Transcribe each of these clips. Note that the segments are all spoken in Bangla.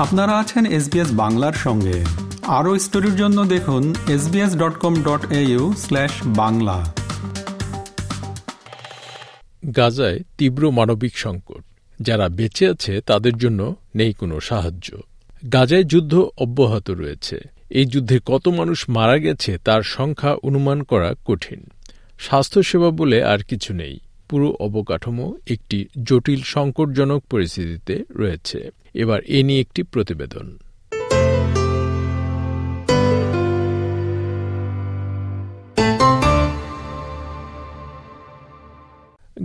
আপনারা আছেন এসবিএস বাংলার সঙ্গে। আরও স্টোরির জন্য দেখুন SBS dot com dot AU slash Bangla. গাজায় তীব্র মানবিক সংকট। যারা বেঁচে আছে, তাদের জন্য নেই কোনো সাহায্য। গাজায় যুদ্ধ অব্যাহত রয়েছে। এই যুদ্ধে কত মানুষ মারা গেছে, তার সংখ্যা অনুমান করা কঠিন। স্বাস্থ্যসেবা বলে আর কিছু নেই। পুরো অবকাঠামো একটি জটিল সংকটজনক পরিস্থিতিতে রয়েছে। এবার এ নিয়ে একটি প্রতিবেদন।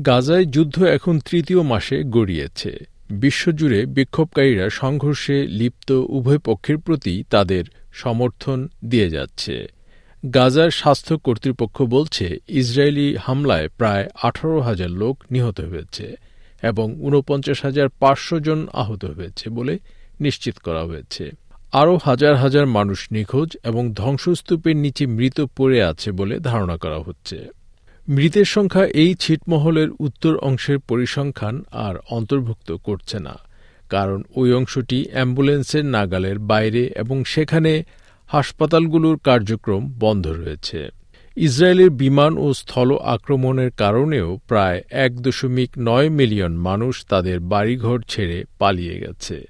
গাজায় যুদ্ধ এখন তৃতীয় মাসে গড়িয়েছে। বিশ্বজুড়ে বিক্ষোভকারীরা সংঘর্ষে লিপ্ত উভয় পক্ষের প্রতি তাদের সমর্থন দিয়ে যাচ্ছে। গাজার স্বাস্থ্য কর্তৃপক্ষ বলছে, ইসরায়েলি হামলায় প্রায় আঠারো হাজার লোক নিহত হয়েছে এবং ঊনপঞ্চাশ হাজার পাঁচশো জন আহত হয়েছে বলে নিশ্চিত করা হয়েছে। আরও হাজার হাজার মানুষ নিখোঁজ এবং ধ্বংসস্তূপের নিচে মৃত পড়ে আছে বলে ধারণা করা হচ্ছে। মৃতের সংখ্যা এই ছিটমহলের উত্তর অংশের পরিসংখ্যান আর অন্তর্ভুক্ত করছে না, কারণ ওই অংশটি অ্যাম্বুলেন্সের নাগালের বাইরে এবং সেখানে হাসপাতালগুলোর কার্যক্রম বন্ধ রয়েছে। ইসরায়েলের বিমান ও স্থল আক্রমণের কারণেও প্রায় এক দশমিক নয় মিলিয়ন মানুষ তাদের বাড়িঘর ছেড়ে পালিয়ে গেছে।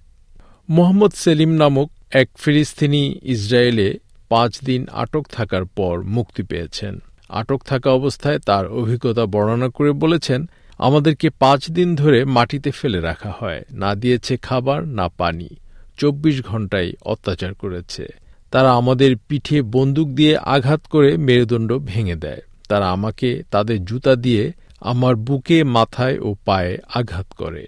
মোহাম্মদ সেলিম নামক এক ফিলিস্তিনি ইসরায়েলে পাঁচ দিন আটক থাকার পর মুক্তি পেয়েছেন। আটক থাকা অবস্থায় তার অভিজ্ঞতা বর্ণনা করে বলেছেন, আমাদেরকে পাঁচ দিন ধরে মাটিতে ফেলে রাখা হয়। না দিয়েছে খাবার, না পানি। চব্বিশ ঘন্টায় অত্যাচার করেছে। তারা আমাদের পিঠে বন্দুক দিয়ে আঘাত করে মেরুদণ্ড ভেঙে দেয় তারা আমাকে তাদের জুতা দিয়ে আমার বুকে মাথায় ও পায়ে আঘাত করে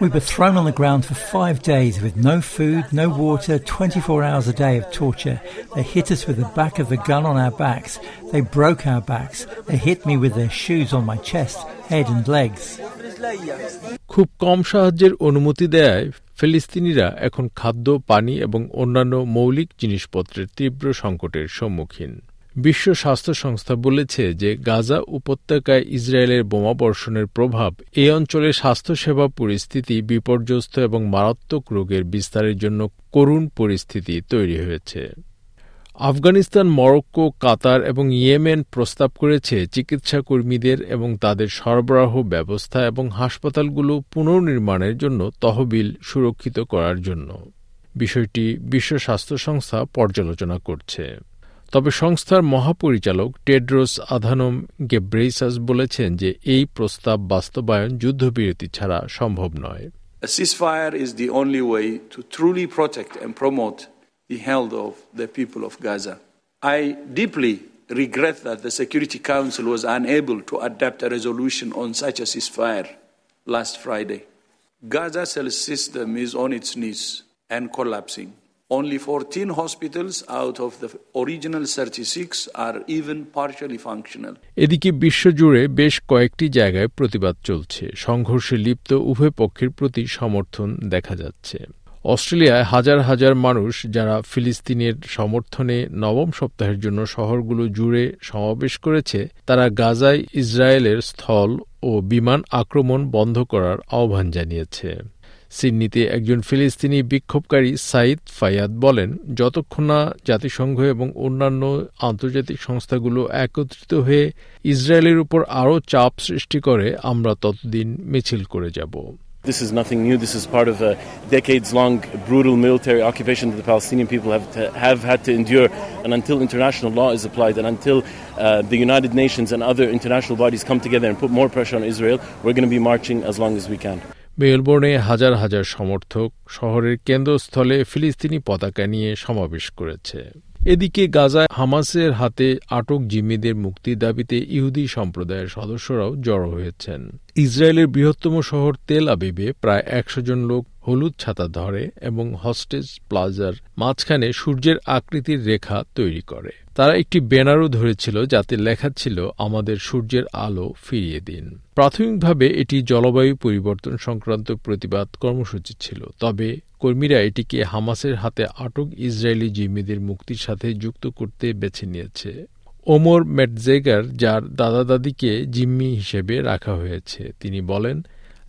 We were thrown on the ground for five days with no food, no water, 24 hours a day of torture. They hit us with the back of the gun on our backs. They broke our backs. They hit me with their shoes on my chest, head and legs. খুব কম সাহায্যের অনুমতি দেয় ফিলিস্তিনিরা এখন খাদ্য, পানি এবং অন্যান্য মৌলিক জিনিসপত্রের তীব্র সংকটের সম্মুখীন। বিশ্ব স্বাস্থ্য সংস্থা বলেছে যে গাজা উপত্যকায় ইসরায়েলের বোমাবর্ষণের প্রভাব এই অঞ্চলের স্বাস্থ্যসেবা পরিস্থিতি বিপর্যস্ত এবং মারাত্মক রোগের বিস্তারের জন্য করুণ পরিস্থিতি তৈরি হয়েছে। আফগানিস্তান, মরক্কো, কাতার এবং ইয়েমেন প্রস্তাব করেছে চিকিৎসা কর্মীদের এবং তাদের সরবরাহ ব্যবস্থা এবং হাসপাতালগুলো পুনর্নির্মাণের জন্য তহবিল সুরক্ষিত করার জন্য। বিষয়টি বিশ্ব স্বাস্থ্য সংস্থা পর্যালোচনা করছে। তবে সংস্থার মহাপরিচালক টেড্রোস আধানম গেব্রেইসাস বলেছেন যে এই প্রস্তাব বাস্তবায়ন যুদ্ধবিরতি ছাড়া সম্ভব নয়। A ceasefire is the only way to truly protect and promote the health of the people of Gaza. I deeply regret that the Security Council was unable to adopt a resolution on such a ceasefire last Friday. Gaza's health system is on its knees and collapsing. Only 14 hospitals out of the original 36 are even partially functional. এদিকে বিশ্বজুড়ে বেশ কয়েকটি জায়গায় প্রতিবাদ চলছে সংঘর্ষে লিপ্ত উভয় পক্ষের প্রতি সমর্থন দেখা যাচ্ছে অস্ট্রেলিয়ায় হাজার হাজার মানুষ যারা ফিলিস্তিনের সমর্থনে নবম সপ্তাহের জন্য শহরগুলো জুড়ে সমাবেশ করেছে, তারা গাজায় ইসরায়েলের স্থল ও বিমান আক্রমণ বন্ধ করার আহ্বান জানিয়েছে। সিডনিতে একজন ফিলিস্তিনি বিক্ষোভকারী সাইদ ফায়াদ বলেন, যতক্ষণ না জাতিসংঘ এবং অন্যান্য আন্তর্জাতিক সংস্থাগুলো একত্রিত হয়ে ইসরায়েলের উপর আরও চাপ সৃষ্টি করে, আমরা ততদিন মিছিল করে যাব। This is nothing new. This is part of a decades long brutal military occupation that the Palestinian people have, to, have had to endure. And until international law is applied and until uh, the United Nations and other international bodies come together and put more pressure on Israel, we're going to be marching as long as we can. মেলবোর্নে হাজার হাজার সমর্থক শহরের কেন্দ্রস্থলে ফিলিস্তিনি পতাকা নিয়ে সমাবেশ করেছে এদিকে গাজায় হামাসের হাতে আটক জিম্মিদের মুক্তির দাবিতে ইহুদি সম্প্রদায়ের সদস্যরাও জড়ো হয়েছেন। ইসরায়েলের বৃহত্তম শহর তেল আবিবে প্রায় একশো জন লোক হলুদ ছাতা ধরে এবং হস্টেজ প্লাজার মাঝখানে সূর্যের আকৃতির রেখা তৈরি করে। তারা একটি ব্যানারও ধরেছিল যাতে লেখা ছিল, আমাদের সূর্যের আলো ফিরিয়ে দিন। প্রাথমিকভাবে এটি জলবায়ু পরিবর্তন সংক্রান্ত প্রতিবাদ কর্মসূচি ছিল, তবে কর্মীরা এটিকে হামাসের হাতে আটক ইসরায়েলি জিম্মিদের মুক্তির সাথে যুক্ত করতে বেছে নিয়েছে। ওমর মেটজেগার, যার দাদা দাদিকে জিম্মি হিসেবে রাখা হয়েছে, তিনি বলেন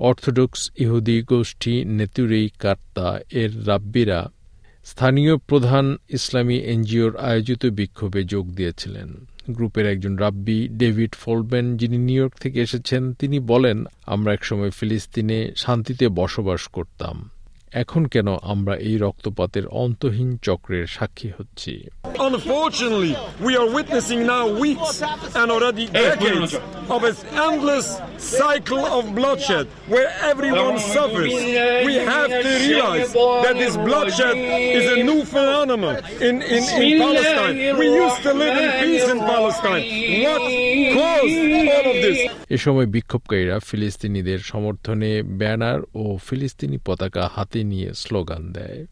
অর্থোডক্স ইহুদি গোষ্ঠী নেতুরেই কার্তা এর রাব্বিরা স্থানীয় প্রধান ইসলামী এনজিওর আয়োজিত বিক্ষোভে যোগ দিয়েছিলেন। গ্রুপের একজন রাব্বি, ডেভিড ফোলবেন, যিনি নিউ ইয়র্ক থেকে এসেছেন, তিনি বলেন, আমরা একসময় ফিলিস্তিনে শান্তিতে বসবাস করতাম। এখন কেন আমরা এই রক্তপাতের অন্তহীন চক্রের সাক্ষী হচ্ছি Unfortunately, we are witnessing now weeks and already decades of an endless cycle of bloodshed where everyone suffers. We have to realize that this bloodshed is a new phenomenon in, in, in Palestine. We used to live in peace in Palestine. What caused all of this? এ সময় বিক্ষোভকারীরা ফিলিস্তিনিদের সমর্থনে ব্যানার ও ফিলিস্তিনি পতাকা হাতে নিয়ে স্লোগান দেয়।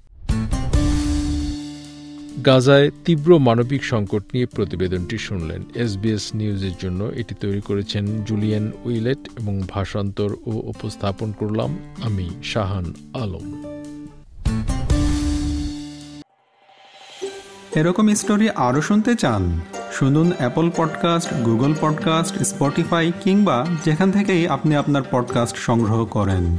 গাজায় তীব্র মানবিক সংকট নিয়ে প্রতিবেদনটি শুনলেন এসবিএস নিউজের জন্য। এটি তৈরি করেছেন জুলিয়ান উইলেট এবং ভাষান্তর ও উপস্থাপন করলাম আমি শাহান আলম। এরকম স্টোরি আরও শুনতে চান, শুনুন Apple podcast, Google podcast, Spotify কিংবা যেখান থেকেই আপনি আপনার পডকাস্ট সংগ্রহ করেন।